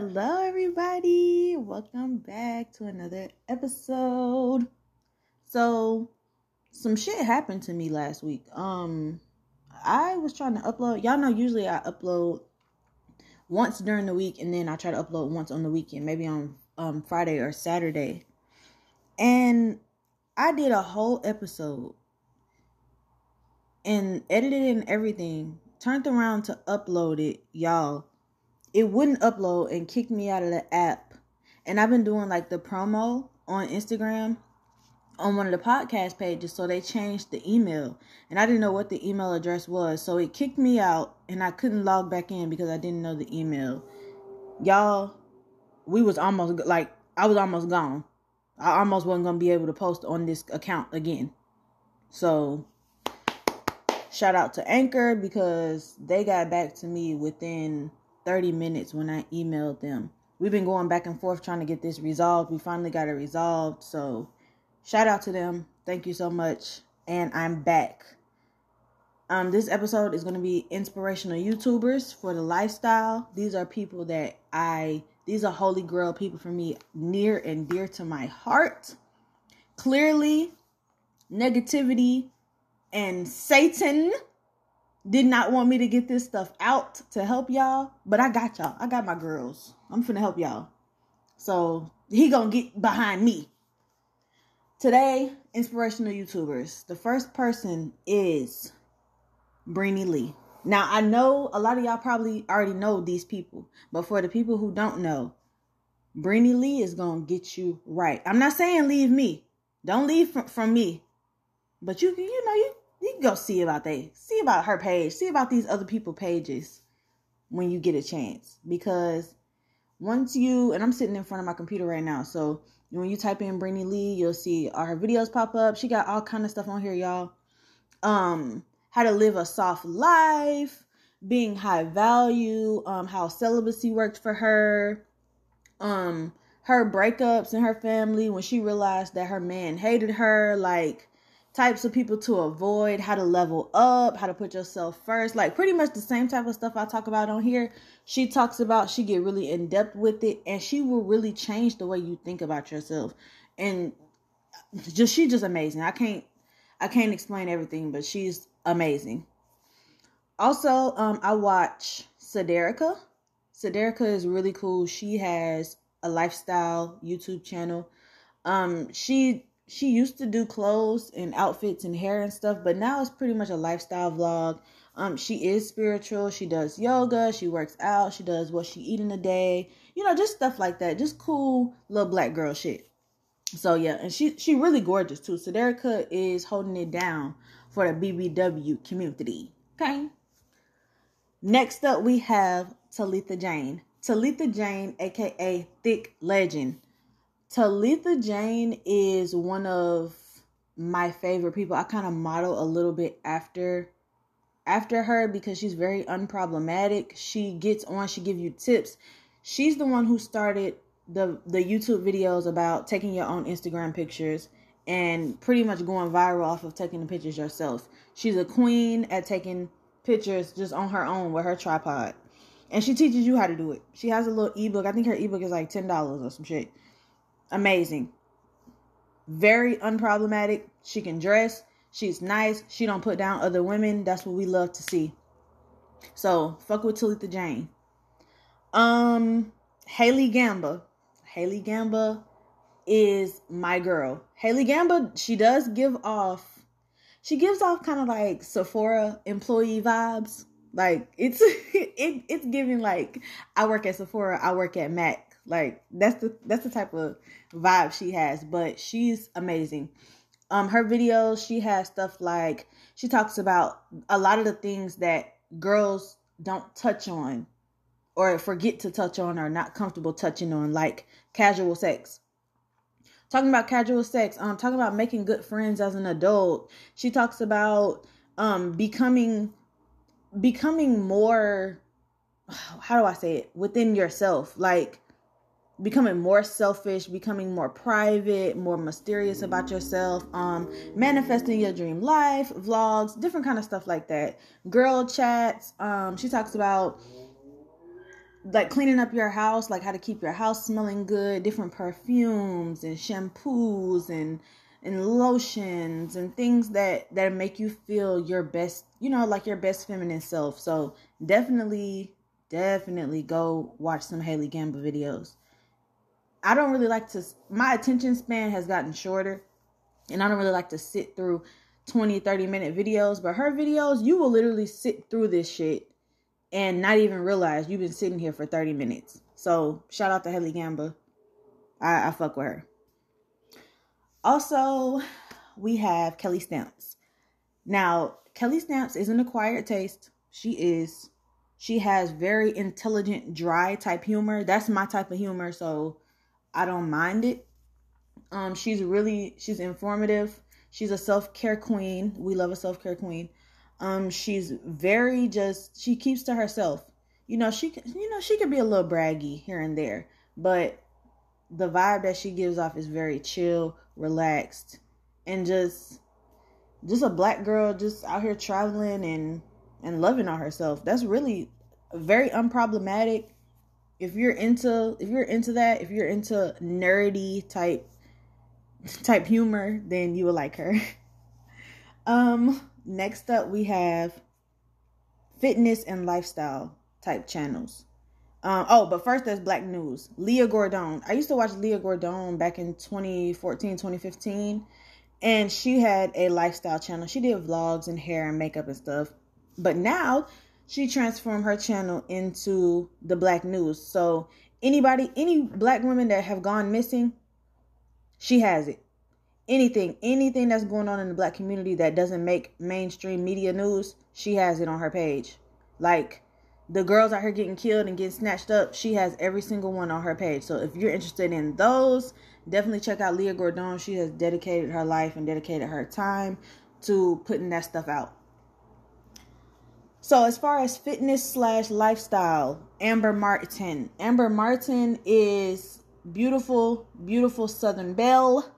Hello, everybody. Welcome back to another episode. So, some shit happened to me last week. Um, I was trying to upload. Y'all know usually I upload once during the week, and then I try to upload once on the weekend, maybe on um Friday or Saturday. And I did a whole episode and edited and everything. Turned around to upload it, y'all it wouldn't upload and kicked me out of the app. And I've been doing like the promo on Instagram on one of the podcast pages, so they changed the email. And I didn't know what the email address was, so it kicked me out and I couldn't log back in because I didn't know the email. Y'all, we was almost like I was almost gone. I almost wasn't gonna be able to post on this account again. So shout out to Anchor because they got back to me within 30 minutes when I emailed them. We've been going back and forth trying to get this resolved. We finally got it resolved. So, shout out to them. Thank you so much. And I'm back. Um, this episode is going to be inspirational YouTubers for the lifestyle. These are people that I, these are holy grail people for me, near and dear to my heart. Clearly, negativity and Satan did not want me to get this stuff out to help y'all, but I got y'all. I got my girls. I'm finna help y'all. So he gonna get behind me. Today, inspirational YouTubers. The first person is Brini Lee. Now I know a lot of y'all probably already know these people, but for the people who don't know, Brini Lee is gonna get you right. I'm not saying leave me. Don't leave from, from me. But you you know you you can go see about they see about her page, see about these other people pages when you get a chance. Because once you and I'm sitting in front of my computer right now, so when you type in Brini Lee, you'll see all her videos pop up. She got all kind of stuff on here, y'all. Um, how to live a soft life, being high value, um, how celibacy worked for her, um, her breakups and her family when she realized that her man hated her, like types of people to avoid, how to level up, how to put yourself first. Like pretty much the same type of stuff I talk about on here. She talks about she get really in depth with it and she will really change the way you think about yourself. And just she's just amazing. I can't I can't explain everything, but she's amazing. Also, um I watch Saderica. Saderica is really cool. She has a lifestyle YouTube channel. Um she she used to do clothes and outfits and hair and stuff, but now it's pretty much a lifestyle vlog. Um, she is spiritual. She does yoga. She works out. She does what she eat in a day. You know, just stuff like that. Just cool little black girl shit. So yeah, and she she really gorgeous too. So Derica is holding it down for the BBW community. Okay. Next up, we have Talitha Jane. Talitha Jane, aka Thick Legend. Talitha Jane is one of my favorite people. I kind of model a little bit after after her because she's very unproblematic. She gets on, she give you tips. She's the one who started the the YouTube videos about taking your own Instagram pictures and pretty much going viral off of taking the pictures yourself. She's a queen at taking pictures just on her own with her tripod. And she teaches you how to do it. She has a little ebook. I think her ebook is like $10 or some shit amazing. Very unproblematic. She can dress. She's nice. She don't put down other women. That's what we love to see. So fuck with Talitha Jane. Um, Haley Gamba. Haley Gamba is my girl. Haley Gamba, she does give off, she gives off kind of like Sephora employee vibes. Like it's it, it's giving like I work at Sephora, I work at Mac like that's the that's the type of vibe she has, but she's amazing. Um her videos, she has stuff like she talks about a lot of the things that girls don't touch on or forget to touch on or not comfortable touching on like casual sex. Talking about casual sex um talking about making good friends as an adult. She talks about um becoming becoming more how do i say it? Within yourself. Like becoming more selfish, becoming more private, more mysterious about yourself, um, manifesting your dream life, vlogs, different kind of stuff like that. Girl chats. Um, she talks about like cleaning up your house, like how to keep your house smelling good, different perfumes and shampoos and and lotions and things that that make you feel your best, you know, like your best feminine self. So definitely, definitely go watch some Haley Gamba videos. I don't really like to my attention span has gotten shorter and I don't really like to sit through 20, 30 minute videos, but her videos, you will literally sit through this shit and not even realize you've been sitting here for 30 minutes. So shout out to Haley Gamba. I, I fuck with her. Also, we have Kelly Stamps. Now, Kelly Stamps is an acquired taste. She is. She has very intelligent, dry type humor. That's my type of humor, so I don't mind it. Um, she's really she's informative. She's a self care queen. We love a self care queen. Um, she's very just she keeps to herself. You know, she you know, she can be a little braggy here and there, but the vibe that she gives off is very chill, relaxed, and just just a black girl just out here traveling and and loving on herself. That's really very unproblematic. If you're into if you're into that, if you're into nerdy type type humor, then you will like her. um Next up, we have fitness and lifestyle type channels. Um, oh, but first, there's Black News. Leah Gordon. I used to watch Leah Gordon back in 2014, 2015, and she had a lifestyle channel. She did vlogs and hair and makeup and stuff. But now she transformed her channel into the Black News. So anybody, any black women that have gone missing, she has it anything, anything that's going on in the black community that doesn't make mainstream media news, she has it on her page. Like the girls out here getting killed and getting snatched up, she has every single one on her page. So if you're interested in those, definitely check out Leah Gordon. She has dedicated her life and dedicated her time to putting that stuff out. So as far as fitness slash lifestyle, Amber Martin. Amber Martin is beautiful, beautiful Southern Belle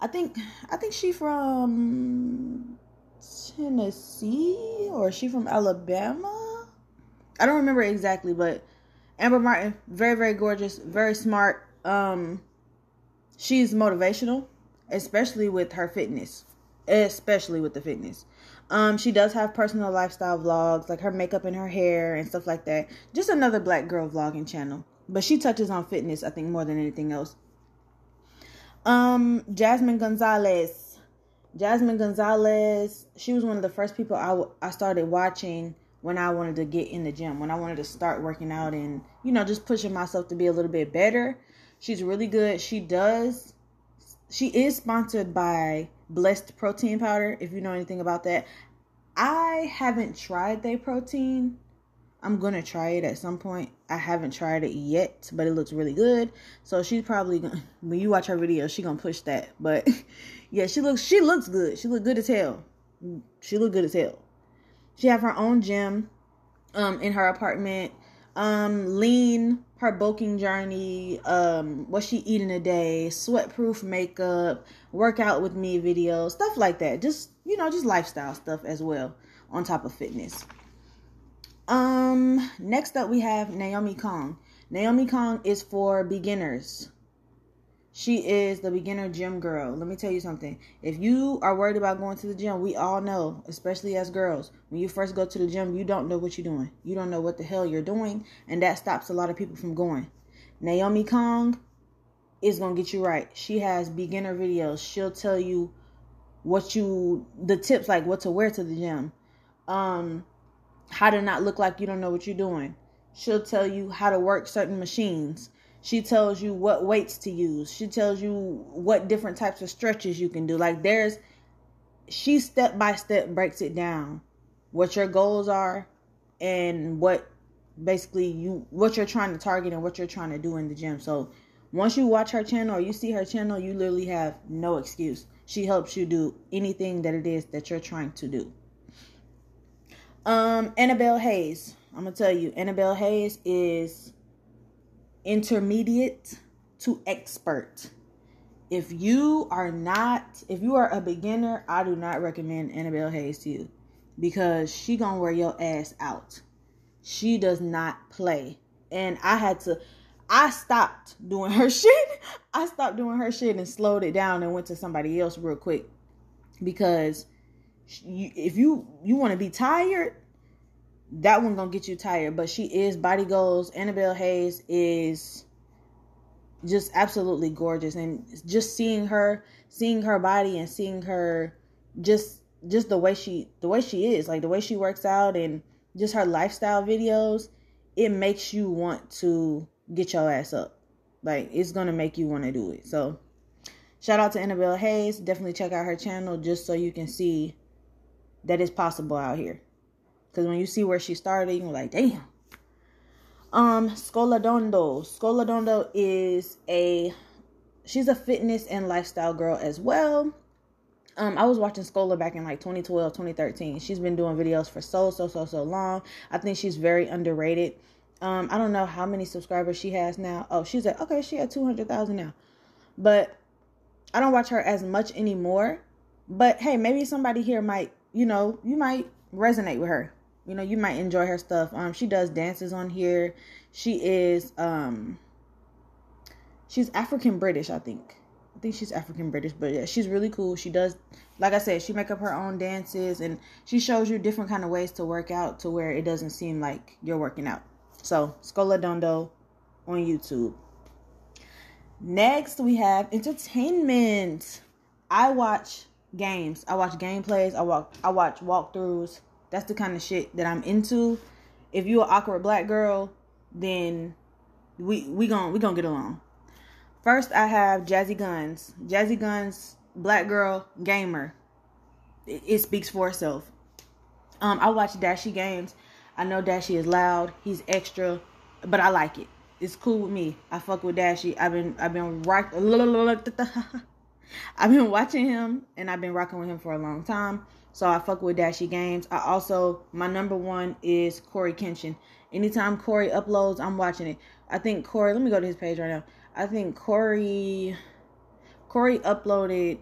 I think I think she from Tennessee or she from Alabama. I don't remember exactly, but Amber Martin, very very gorgeous, very smart. Um, she's motivational, especially with her fitness, especially with the fitness. Um, she does have personal lifestyle vlogs, like her makeup and her hair and stuff like that. Just another black girl vlogging channel, but she touches on fitness, I think, more than anything else. Um, Jasmine Gonzalez. Jasmine Gonzalez, she was one of the first people I, w- I started watching when I wanted to get in the gym, when I wanted to start working out and, you know, just pushing myself to be a little bit better. She's really good. She does, she is sponsored by Blessed Protein Powder, if you know anything about that. I haven't tried their protein. I'm gonna try it at some point. I haven't tried it yet, but it looks really good. So she's probably gonna when you watch her video, she gonna push that. But yeah, she looks she looks good. She look good as hell. She look good as hell. She have her own gym um in her apartment. Um lean, her bulking journey, um what she eating a day, sweatproof makeup, workout with me videos, stuff like that. Just you know, just lifestyle stuff as well on top of fitness. Um, next up we have Naomi Kong. Naomi Kong is for beginners. She is the beginner gym girl. Let me tell you something. If you are worried about going to the gym, we all know, especially as girls, when you first go to the gym, you don't know what you're doing. You don't know what the hell you're doing, and that stops a lot of people from going. Naomi Kong is going to get you right. She has beginner videos. She'll tell you what you the tips like what to wear to the gym. Um how to not look like you don't know what you're doing. She'll tell you how to work certain machines. She tells you what weights to use. She tells you what different types of stretches you can do. Like there's she step by step breaks it down what your goals are and what basically you what you're trying to target and what you're trying to do in the gym. So once you watch her channel or you see her channel, you literally have no excuse. She helps you do anything that it is that you're trying to do. Um, Annabelle Hayes. I'm gonna tell you, Annabelle Hayes is intermediate to expert. If you are not, if you are a beginner, I do not recommend Annabelle Hayes to you because she gonna wear your ass out. She does not play. and I had to. I stopped doing her shit. I stopped doing her shit and slowed it down and went to somebody else real quick because if you you want to be tired, that one gonna get you tired. But she is body goals. Annabelle Hayes is just absolutely gorgeous, and just seeing her, seeing her body, and seeing her just just the way she the way she is, like the way she works out, and just her lifestyle videos, it makes you want to get your ass up. Like it's gonna make you want to do it. So shout out to Annabelle Hayes. Definitely check out her channel just so you can see that it's possible out here. Because when you see where she started, you're like, damn. Um, Scola Dondo. Scoladondo is a she's a fitness and lifestyle girl as well. Um, I was watching Scola back in like 2012, 2013. She's been doing videos for so, so, so, so long. I think she's very underrated. Um, I don't know how many subscribers she has now. Oh, she's at okay, she had 200,000 now. But I don't watch her as much anymore. But hey, maybe somebody here might, you know, you might resonate with her. You know, you might enjoy her stuff. Um, she does dances on here. She is um she's African British, I think. I think she's African British, but yeah, she's really cool. She does like I said, she make up her own dances and she shows you different kind of ways to work out to where it doesn't seem like you're working out. So, Scola Dondo on YouTube. Next, we have entertainment. I watch games. I watch gameplays. I walk. I watch walkthroughs. That's the kind of shit that I'm into. If you're an awkward black girl, then we we gon' we gonna get along. First, I have Jazzy Guns. Jazzy Guns, black girl gamer. It, it speaks for itself. Um, I watch Dashie games. I know Dashie is loud. He's extra, but I like it. It's cool with me. I fuck with Dashie. I've been I've been rock. I've been watching him and I've been rocking with him for a long time. So I fuck with Dashie Games. I also my number one is Cory Kenshin. Anytime Cory uploads, I'm watching it. I think Cory. Let me go to his page right now. I think Cory. Cory uploaded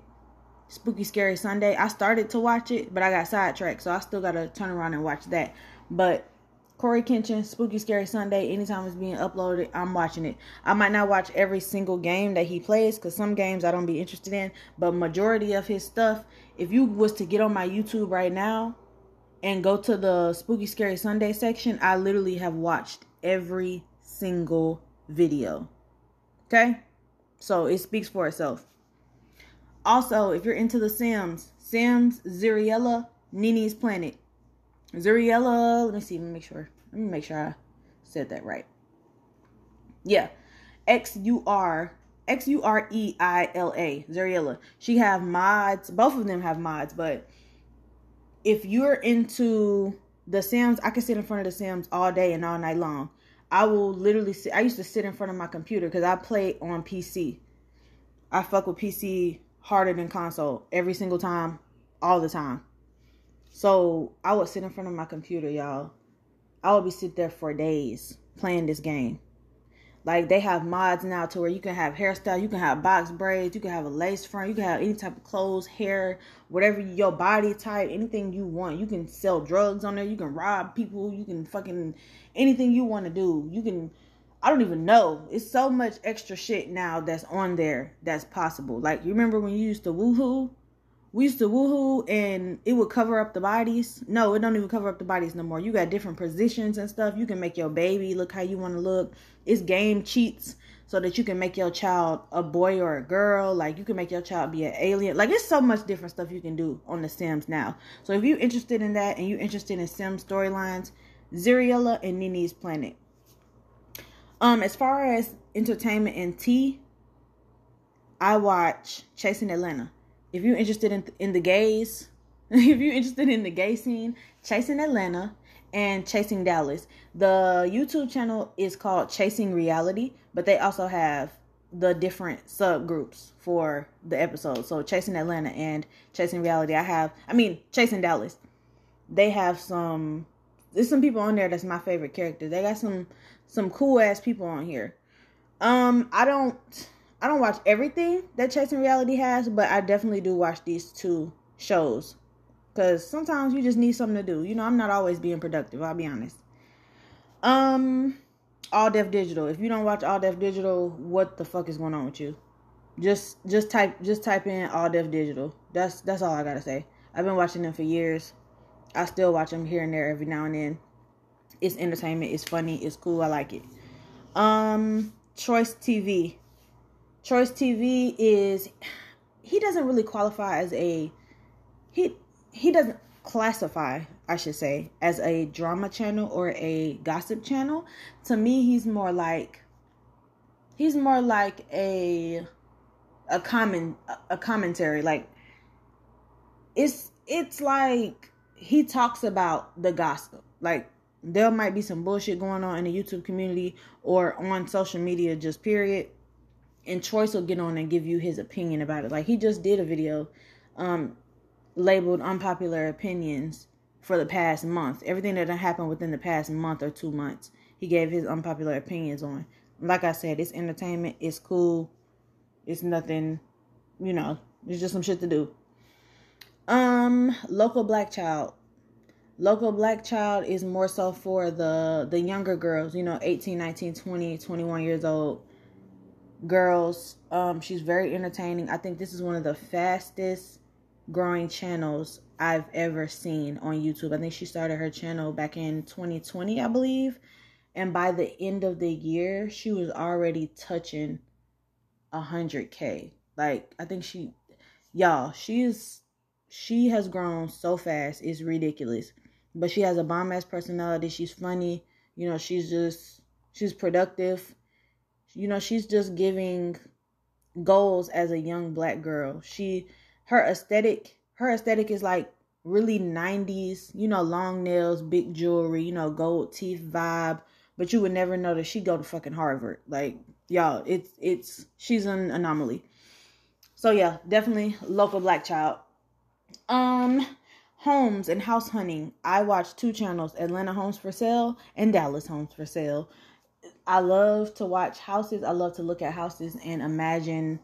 Spooky Scary Sunday. I started to watch it, but I got sidetracked, so I still gotta turn around and watch that. But Cory Kenshin, Spooky Scary Sunday, anytime it's being uploaded, I'm watching it. I might not watch every single game that he plays because some games I don't be interested in, but majority of his stuff, if you was to get on my YouTube right now and go to the Spooky Scary Sunday section, I literally have watched every single video. Okay? So it speaks for itself. Also, if you're into the Sims, Sims, Xureila, Nini's Planet. Xureila, let me see, let me make sure. Let me make sure I said that right. Yeah. X U R X U R E I L A. Xureila. She have mods. Both of them have mods, but if you're into the Sims, I can sit in front of the Sims all day and all night long. I will literally sit I used to sit in front of my computer because I play on PC. I fuck with PC harder than console every single time, all the time. So I would sit in front of my computer, y'all. I would be sit there for days playing this game. Like they have mods now to where you can have hairstyle, you can have box braids, you can have a lace front, you can have any type of clothes, hair, whatever your body type, anything you want. You can sell drugs on there, you can rob people, you can fucking anything you want to do. You can I don't even know. It's so much extra shit now that's on there that's possible. Like you remember when you used to woohoo? We used to woohoo and it would cover up the bodies. No, it don't even cover up the bodies no more. You got different positions and stuff. You can make your baby look how you want to look. It's game cheats so that you can make your child a boy or a girl. Like you can make your child be an alien. Like it's so much different stuff you can do on the Sims now. So if you're interested in that and you're interested in Sim storylines, Xureila and Nini's Planet. Um, as far as entertainment and tea, I watch Chasing Atlanta if you're interested in in the gays, if you're interested in the gay scene, Chasing Atlanta and Chasing Dallas. The YouTube channel is called Chasing Reality, but they also have the different subgroups for the episodes. So Chasing Atlanta and Chasing Reality. I have I mean Chasing Dallas. They have some there's some people on there that's my favorite character. They got some some cool ass people on here. Um I don't I don't watch everything that Chasing Reality has, but I definitely do watch these two shows because sometimes you just need something to do. You know, I'm not always being productive. I'll be honest. Um. All Def Digital. If you don't watch All Def Digital, what the fuck is going on with you? Just just type just type in All Def Digital. That's that's all I gotta say. I've been watching them for years. I still watch them here and there every now and then. It's entertainment. It's funny. It's cool. I like it. Um, Choice TV. Choice TV is he doesn't really qualify as a he he doesn't classify, I should say, as a drama channel or a gossip channel. To me, he's more like he's more like a a common a commentary. Like it's it's like he talks about the gossip. Like there might be some bullshit going on in the youtube community or on social media just period and choice will get on and give you his opinion about it like he just did a video um labeled unpopular opinions for the past month. Everything that happened within the past month or two months, he gave his unpopular opinions on. Like I said, it's entertainment. It's cool. It's nothing, you know. It's just some shit to do. Um, local black child. Local black child is more so for the the younger girls, you know, 18, 19, 20, 21 years old girls. Um, she's very entertaining. I think this is one of the fastest growing channels I've ever seen on YouTube. I think she started her channel back in 2020, I believe. And by the end of the year, she was already touching 100K. Like, I think she, y'all, she is, she has grown so fast. It's ridiculous. But she has a bomb ass personality. She's funny. You know, she's just, she's productive. You know, she's just giving goals as a young black girl. She, her aesthetic her aesthetic is like really 90s you know long nails big jewelry you know gold teeth vibe. But you would never know that she go to fucking harvard. Like y'all it's it's she's an anomaly. So yeah definitely local black child. Um homes and house hunting. I watch two channels atlanta homes for sale and dallas homes for sale i love to watch houses i love to look at houses and imagine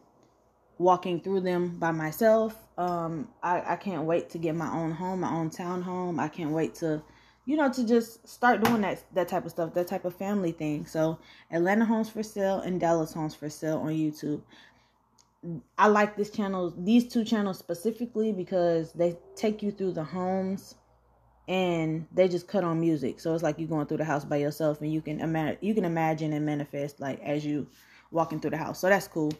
walking through them by myself. Um, I, I can't wait to get my own home, my own town home. I can't wait to, you know, to just start doing that that type of stuff, that type of family thing. So Atlanta Homes for Sale and Dallas Homes for Sale on YouTube. I like this channel, these two channels specifically because they take you through the homes and they just cut on music. So it's like you're going through the house by yourself and you can imagine you can imagine and manifest like as you walking through the house. So that's cool.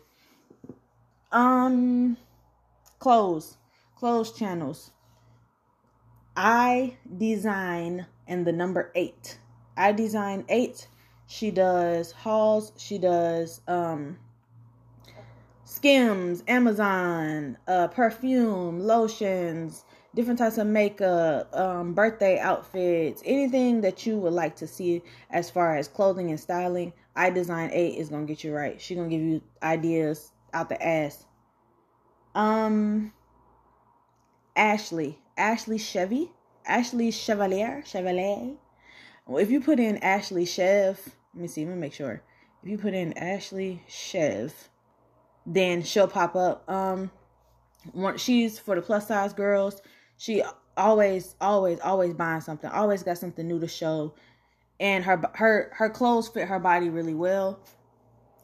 Um, clothes, clothes channels. I design and the number eight. I design eight. She does hauls. She does um skims, Amazon, uh, perfume, lotions, different types of makeup, um, birthday outfits, anything that you would like to see as far as clothing and styling. I design eight is gonna get you right. She's gonna give you ideas out the ass. Um, Ashley, Ashley Chevy, Ashley Chevalier, Chevalier. Well, if you put in Ashley Chev, let me see, let me make sure. If you put in Ashley Chev, then she'll pop up. Um, one, she's for the plus size girls. She always, always, always buying something. Always got something new to show, and her her her clothes fit her body really well.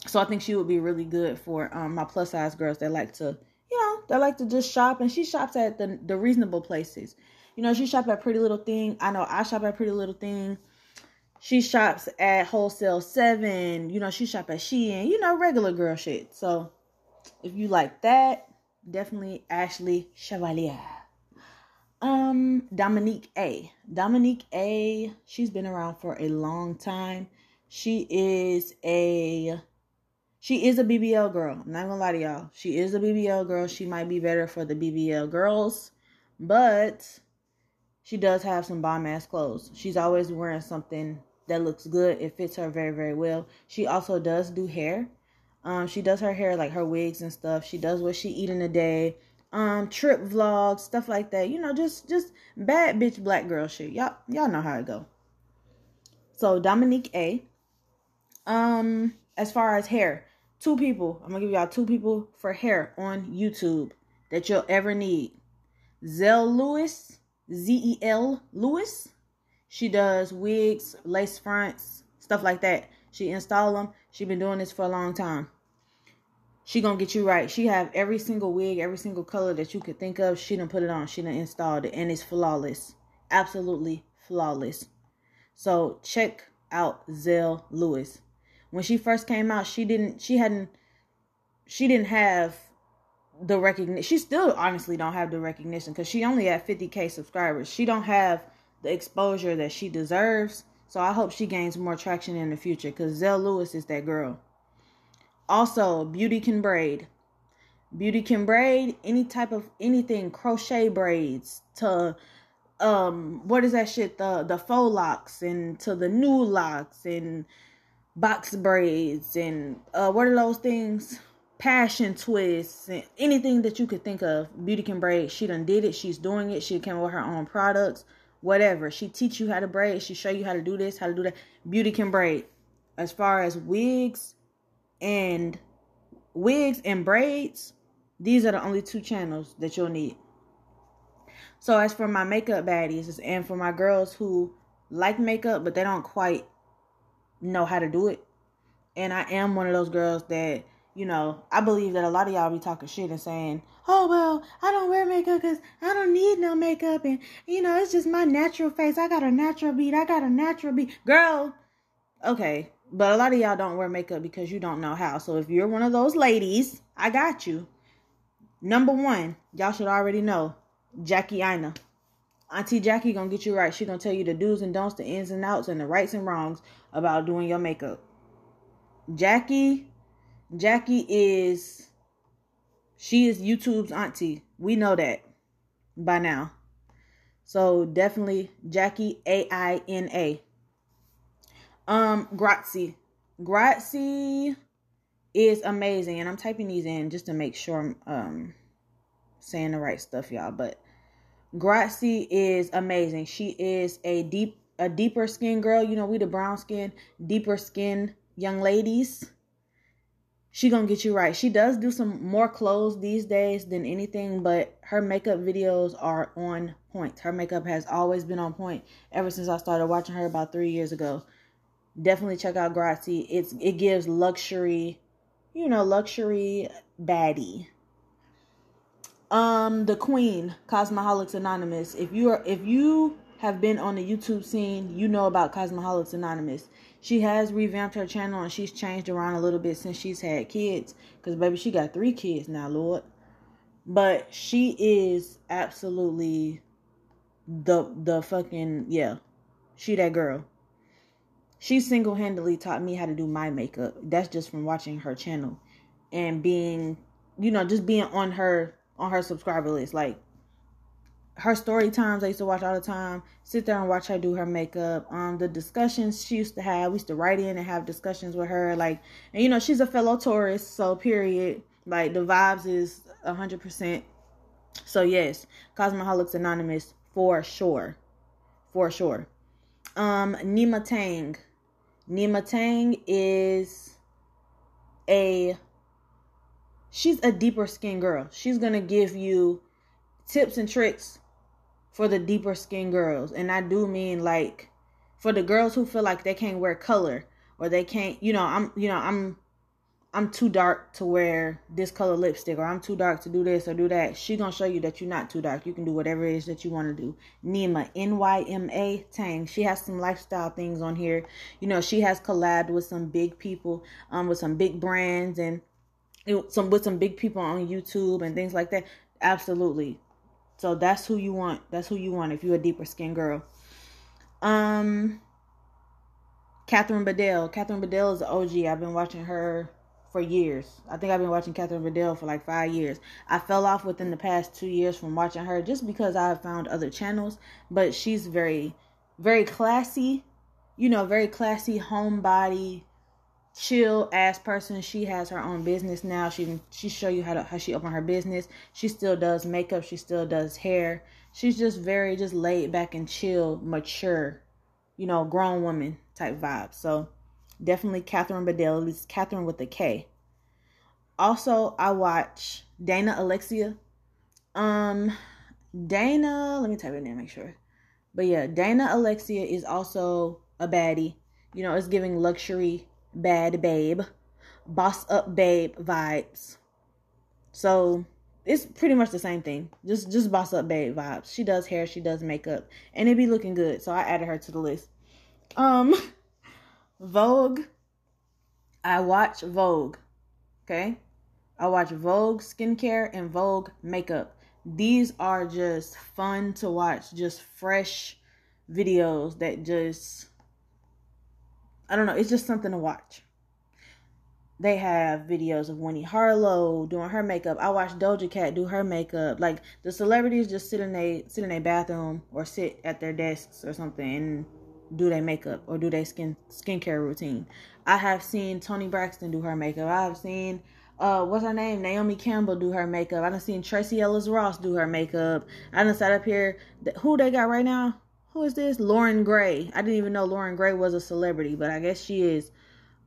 So I think she would be really good for um, my plus size girls that like to, you know, that like to just shop. And she shops at the the reasonable places. You know, she shop at Pretty Little Thing. I know I shop at Pretty Little Thing. She shops at Wholesale Seven. You know, she shop at Shein. You know, regular girl shit. So if you like that, definitely Ashley Chevalier. Um, Dominique A. Dominique A. She's been around for a long time. She is a she is a BBL girl. I'm not gonna lie to y'all. She is a BBL girl. She might be better for the BBL girls, but she does have some bomb ass clothes. She's always wearing something that looks good. It fits her very, very well. She also does do hair. Um, she does her hair like her wigs and stuff. She does what she eat in a day. Um, trip vlogs, stuff like that. You know, just just bad bitch black girl shit. Y'all y'all know how it go. So Dominique A. Um, as far as hair, two people. I'm gonna give y'all two people for hair on YouTube that you'll ever need. Zell Lewis, Z E L Lewis. She does wigs, lace fronts, stuff like that. She install them. She been doing this for a long time. She gonna get you right. She have every single wig, every single color that you could think of. She done put it on. She done installed it, and it's flawless. Absolutely flawless. So check out Zell Lewis. When she first came out, she didn't. She hadn't. She didn't have the recognition. She still honestly don't have the recognition because she only had 50k subscribers. She don't have the exposure that she deserves. So I hope she gains more traction in the future because Zell Lewis is that girl. Also, Beauty Can Braid. Beauty Can Braid any type of anything crochet braids to um what is that shit? The the faux locks and to the new locks and box braids and uh what are those things? Passion twists and anything that you could think of. Beauty can braid. She done did it. She's doing it. She came with her own products. Whatever. She teach you how to braid. She show you how to do this how to do that. Beauty can braid. As far as wigs and wigs and braids these are the only two channels that you'll need so as for my makeup baddies and for my girls who like makeup but they don't quite know how to do it and i am one of those girls that you know, I believe that a lot of y'all be talking shit and saying, oh, well, I don't wear makeup because I don't need no makeup. And, you know, it's just my natural face. I got a natural beat. I got a natural beat. Girl, okay. But a lot of y'all don't wear makeup because you don't know how. So if you're one of those ladies, I got you. Number one, y'all should already know Jackie Aina. Auntie Jackie gonna get you right. She gonna tell you the do's and don'ts, the ins and outs, and the rights and wrongs about doing your makeup. Jackie Jackie is she is YouTube's auntie. We know that by now. So definitely Jackie A I N A. Um Grazie. Grazie is amazing and I'm typing these in just to make sure I'm um saying the right stuff y'all, but Grazie is amazing. She is a deep a deeper skin girl. You know, we the brown skin, deeper skin young ladies she gonna get you right. She does do some more clothes these days than anything, but her makeup videos are on point. Her makeup has always been on point ever since I started watching her about three years ago. Definitely check out Grazie. It's it gives luxury, you know, luxury baddie. Um, the Queen, Cosmoholics Anonymous. If you are if you have been on the YouTube scene, you know about Cosmoholics Anonymous she has revamped her channel and she's changed around a little bit since she's had kids. Because, baby, she got three kids now, Lord. But she is absolutely the the fucking yeah. She that girl. She single handedly taught me how to do my makeup. That's just from watching her channel and being, you know, just being on her on her subscriber list. Like her story times I used to watch all the time. Sit there and watch her do her makeup. Um, the discussions she used to have, we used to write in and have discussions with her. Like, and you know, she's a fellow Taurus, so period. Like the vibes is a hundred percent. So yes, Cosmoholics Anonymous for sure, for sure. Um, Nyma Tang, Nyma Tang is a she's a deeper skin girl. She's gonna give you tips and tricks for the deeper skin girls. And I do mean like for the girls who feel like they can't wear color or they can't, you know, I'm, you know, I'm, I'm too dark to wear this color lipstick or I'm too dark to do this or do that. She gonna show you that you're not too dark. You can do whatever it is that you want to do. Nyma, N-Y-M-A Tang. She has some lifestyle things on here. You know, she has collabed with some big people, um, with some big brands and some with some big people on YouTube and things like that. Absolutely. So that's who you want. That's who you want if you're a deeper skin girl. Um Catherine Bedell. Catherine Bedell is OG. I've been watching her for years. I think I've been watching Catherine Bedell for like five years. I fell off within the past two years from watching her just because I found other channels. But she's very, very classy. You know, very classy homebody chill ass person. She has her own business now. She she show you how to how she open her business. She still does makeup. She still does hair. She's just very just laid back and chill, mature, you know, grown woman type vibe. So definitely Catherine Bedell, least Catherine with a K. Also, I watch Dana Alexia. Um, Dana, let me type it in, make sure. But yeah, Dana Alexia is also a baddie. You know, it's giving luxury bad babe, boss up babe vibes. So it's pretty much the same thing. Just just boss up babe vibes. She does hair, she does makeup, and it be looking good. So I added her to the list. Um Vogue. I watch Vogue. Okay? I watch Vogue skincare and Vogue makeup. These are just fun to watch, just fresh videos that just I don't know, it's just something to watch. They have videos of Winnie Harlow doing her makeup. I watch Doja Cat do her makeup. Like the celebrities just sit in a sit in a bathroom or sit at their desks or something and do their makeup or do their skin skincare routine. I have seen Toni Braxton do her makeup. I have seen uh what's her name? Naomi Campbell do her makeup. I done seen Tracee Ellis Ross do her makeup. I done sat up here who they got right now? Who is this? Loren Gray. I didn't even know Loren Gray was a celebrity, but I guess she is.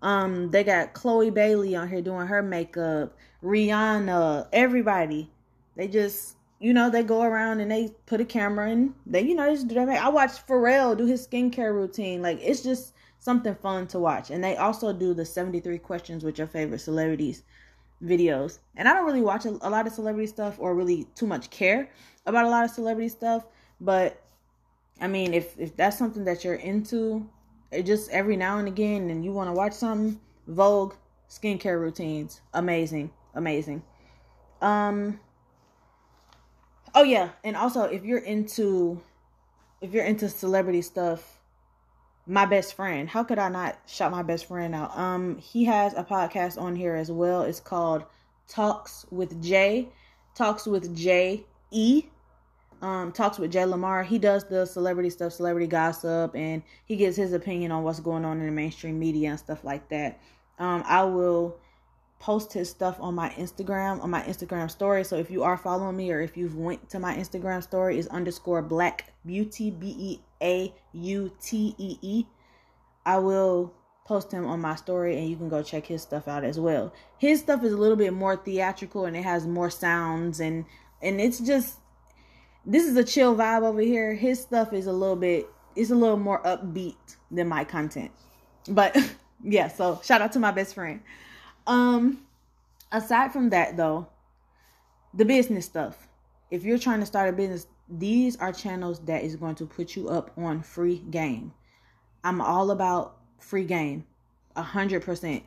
Um, they got Chloe Bailey on here doing her makeup, Rihanna, everybody. They just, you know, they go around and they put a camera and they, you know, just do that. I watched Pharrell do his skincare routine. Like it's just something fun to watch. And they also do the 73 questions with your favorite celebrities videos. And I don't really watch a, a lot of celebrity stuff or really too much care about a lot of celebrity stuff, but I mean, if if that's something that you're into, it just every now and again and you want to watch something vogue skincare routines amazing amazing um oh yeah. And also if you're into if you're into celebrity stuff my best friend. How could i not shout my best friend out? Um he has a podcast on here as well. It's called talks with jay. Talks with j e um, talks with Jay Lamar. He does the celebrity stuff, celebrity gossip, and he gives his opinion on what's going on in the mainstream media and stuff like that. Um, I will post his stuff on my Instagram, on my Instagram story. So if you are following me or if you've went to my Instagram story, is underscore black beauty B E A U T E E. I will post him on my story and you can go check his stuff out as well. His stuff is a little bit more theatrical and it has more sounds and and it's just this is a chill vibe over here. His stuff is a little bit it's a little more upbeat than my content. But yeah, so shout out to my best friend. Um aside from that though, the business stuff. If you're trying to start a business, these are channels that is going to put you up on free game. I'm all about free game. A hundred percent.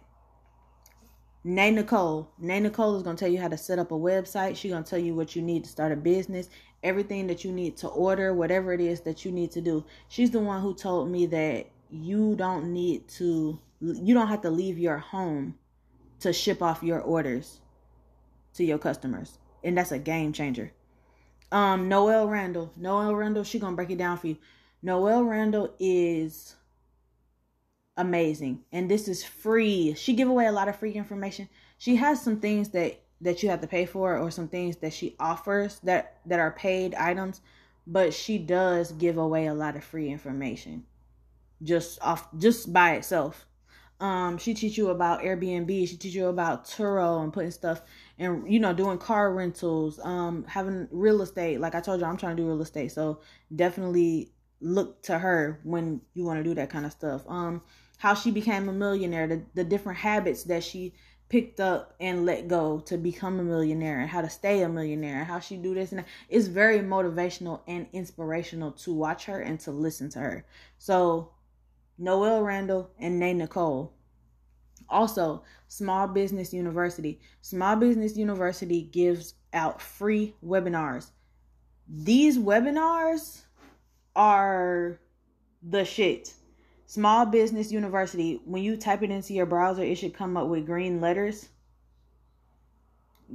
Nay Nicole. Nay Nicole is gonna tell you how to set up a website. She's gonna tell you what you need to start a business everything that you need to order, whatever it is that you need to do. She's the one who told me that you don't need to, you don't have to leave your home to ship off your orders to your customers. And that's a game changer. Um, Noelle Randall. Noelle Randall, she gonna break it down for you. Noelle Randall is amazing. And this is free. She give away a lot of free information. She has some things that that you have to pay for or some things that she offers that that are paid items but she does give away a lot of free information just off just by itself um she teach you about airbnb. She teach you about turo and putting stuff and you know doing car rentals um having real estate. Like i told you i'm trying to do real estate. So definitely look to her when you want to do that kind of stuff. Um how she became a millionaire the, the different habits that she picked up and let go to become a millionaire and how to stay a millionaire and how she do this and that. it's very motivational and inspirational to watch her and to listen to her. So noelle randall and nay nicole. Also small business university. Small business university gives out free webinars. These webinars are the shit. Small Business University, when you type it into your browser, it should come up with green letters.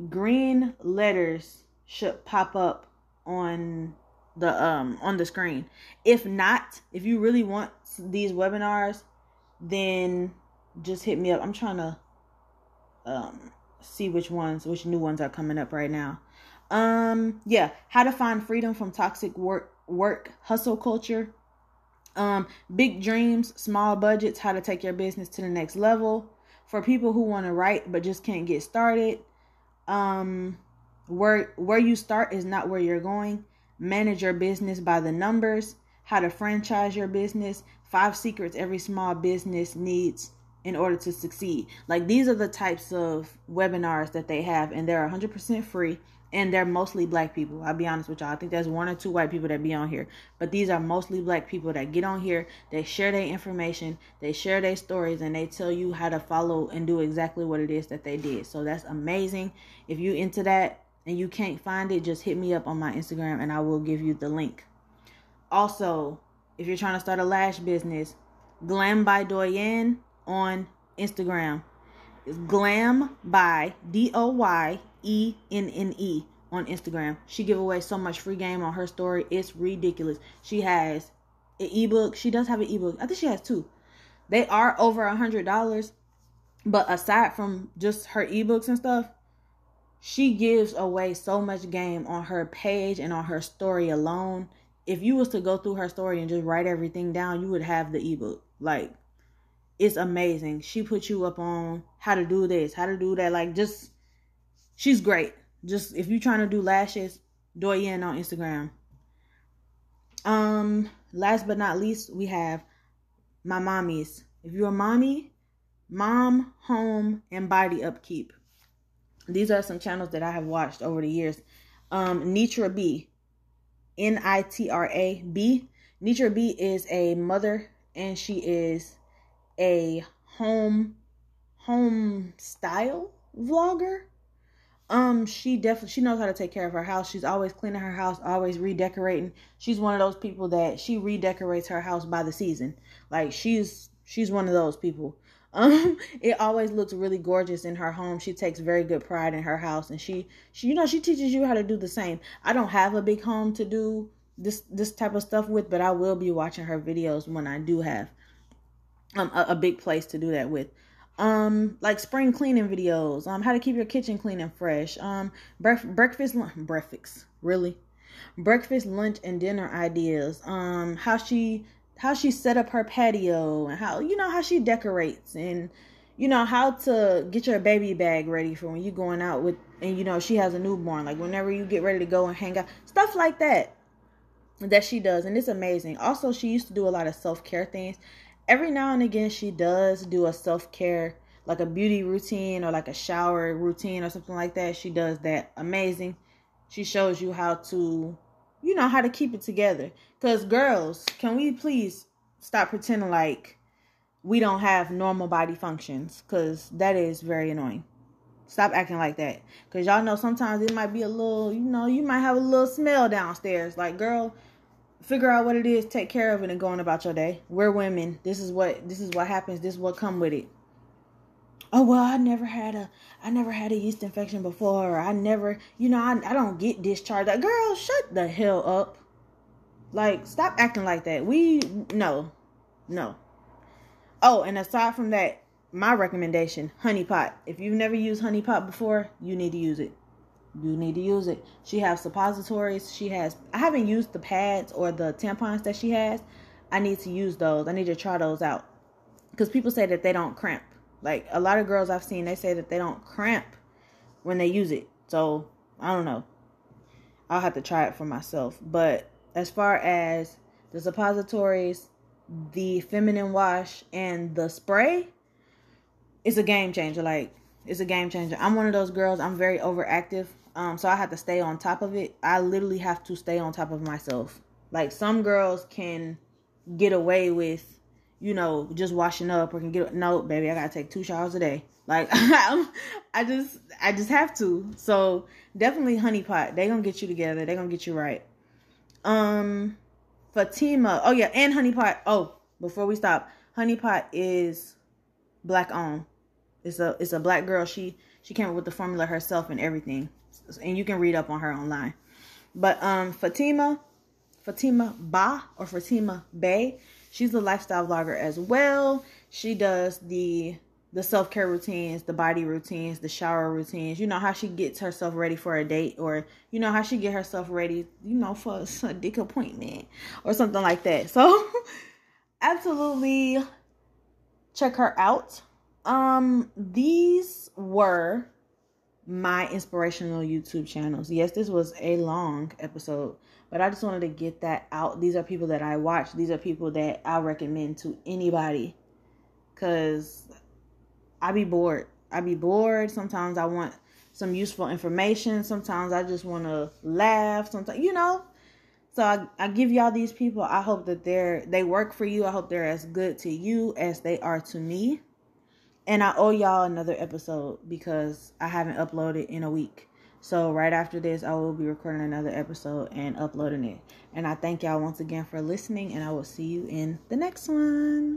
Green letters should pop up on the um on the screen. If not, if you really want these webinars, then just hit me up. I'm trying to um see which ones, which new ones are coming up right now. Um yeah, how to find freedom from toxic work work hustle culture um, big dreams, small budgets, how to take your business to the next level. For people who want to write but just can't get started, um, where where you start is not where you're going. Manage your business by the numbers. How to franchise your business. Five secrets every small business needs in order to succeed. Like these are the types of webinars that they have, and they're 100% free. And they're mostly black people. I'll be honest with y'all. I think there's one or two white people that be on here, but these are mostly black people that get on here. They share their information, they share their stories, and they tell you how to follow and do exactly what it is that they did. So that's amazing. If you into that and you can't find it, just hit me up on my Instagram and I will give you the link. Also, if you're trying to start a lash business, Glam by Doyenne on Instagram. It's Glam by D O Y E N N E on Instagram. She give away so much free game on her story. It's ridiculous. She has an ebook. She does have an ebook. I think she has two. They are over a hundred dollars. But aside from just her ebooks and stuff, she gives away so much game on her page and on her story alone. If you was to go through her story and just write everything down, you would have the ebook. Like it's amazing. She put you up on how to do this, how to do that. Like just she's great. Just if you're trying to do lashes, Doyenne on Instagram. Um, last but not least, we have my mommies. If you're a mommy, mom, home, and body upkeep. These are some channels that I have watched over the years. Um, Nitra B, N I T R A B. Nitra B is a mother and she is a home home style vlogger. Um, she definitely she knows how to take care of her house. She's always cleaning her house, always redecorating. She's one of those people that she redecorates her house by the season. Like she's she's one of those people. Um, it always looks really gorgeous in her home. She takes very good pride in her house, and she she you know she teaches you how to do the same. I don't have a big home to do this this type of stuff with, but I will be watching her videos when I do have um a, a big place to do that with um like spring cleaning videos um how to keep your kitchen clean and fresh um bref- breakfast breakfast really breakfast lunch and dinner ideas um how she how she set up her patio and how you know how she decorates and you know how to get your baby bag ready for when you're going out with and you know she has a newborn like whenever you get ready to go and hang out stuff like that that she does and it's amazing. Also she used to do a lot of self-care things. Every now and again she does do a self-care like a beauty routine or like a shower routine or something like that. She does that. Amazing. She shows you how to you know how to keep it together because girls can we please stop pretending like we don't have normal body functions because that is very annoying stop acting like that because y'all know sometimes it might be a little you know you might have a little smell downstairs like girl figure out what it is, take care of it, and go on about your day. We're women. This is what this is what happens. This is what come with it. Oh well, I never had a I never had a yeast infection before. I never, you know, I I don't get discharged. Like, girl, shut the hell up. Like, stop acting like that. We no, no. Oh, and aside from that, my recommendation, honey pot. If you've never used honey pot before, you need to use it you need to use it. She has suppositories. She has. I haven't used the pads or the tampons that she has. I need to use those. I need to try those out because people say that they don't cramp. Like a lot of girls I've seen, they say that they don't cramp when they use it. So I don't know. I'll have to try it for myself. But as far as the suppositories, the feminine wash, and the spray, it's a game changer. Like it's a game changer. I'm one of those girls. I'm very overactive. Um, so I have to stay on top of it. I literally have to stay on top of myself. Like some girls can get away with, you know, just washing up or can get no, baby, I gotta take two showers a day. Like I just I just have to. So definitely honey pot. They gonna get you together. They gonna get you right. Um Fatima. Oh yeah, and honey pot. Oh, before we stop, honey pot is black owned. It's a it's a black girl. She she came up with the formula herself and everything and you can read up on her online. But um, Fatima, Fatima Ba or Fatima Bay, she's a lifestyle vlogger as well. She does the the self care routines, the body routines, the shower routines. You know how she gets herself ready for a date, or you know how she get herself ready, you know, for a dick appointment or something like that. So, absolutely check her out. Um, these were my inspirational YouTube channels. Yes, this was a long episode, but I just wanted to get that out. These are people that I watch. These are people that I recommend to anybody. Cause I be bored. I be bored. Sometimes I want some useful information. Sometimes I just want to laugh. Sometimes, you know. So I, I give y'all these people. I hope that they're they work for you. I hope they're as good to you as they are to me. And I owe y'all another episode because I haven't uploaded in a week. So right after this, I will be recording another episode and uploading it. And I thank y'all once again for listening, and I will see you in the next one.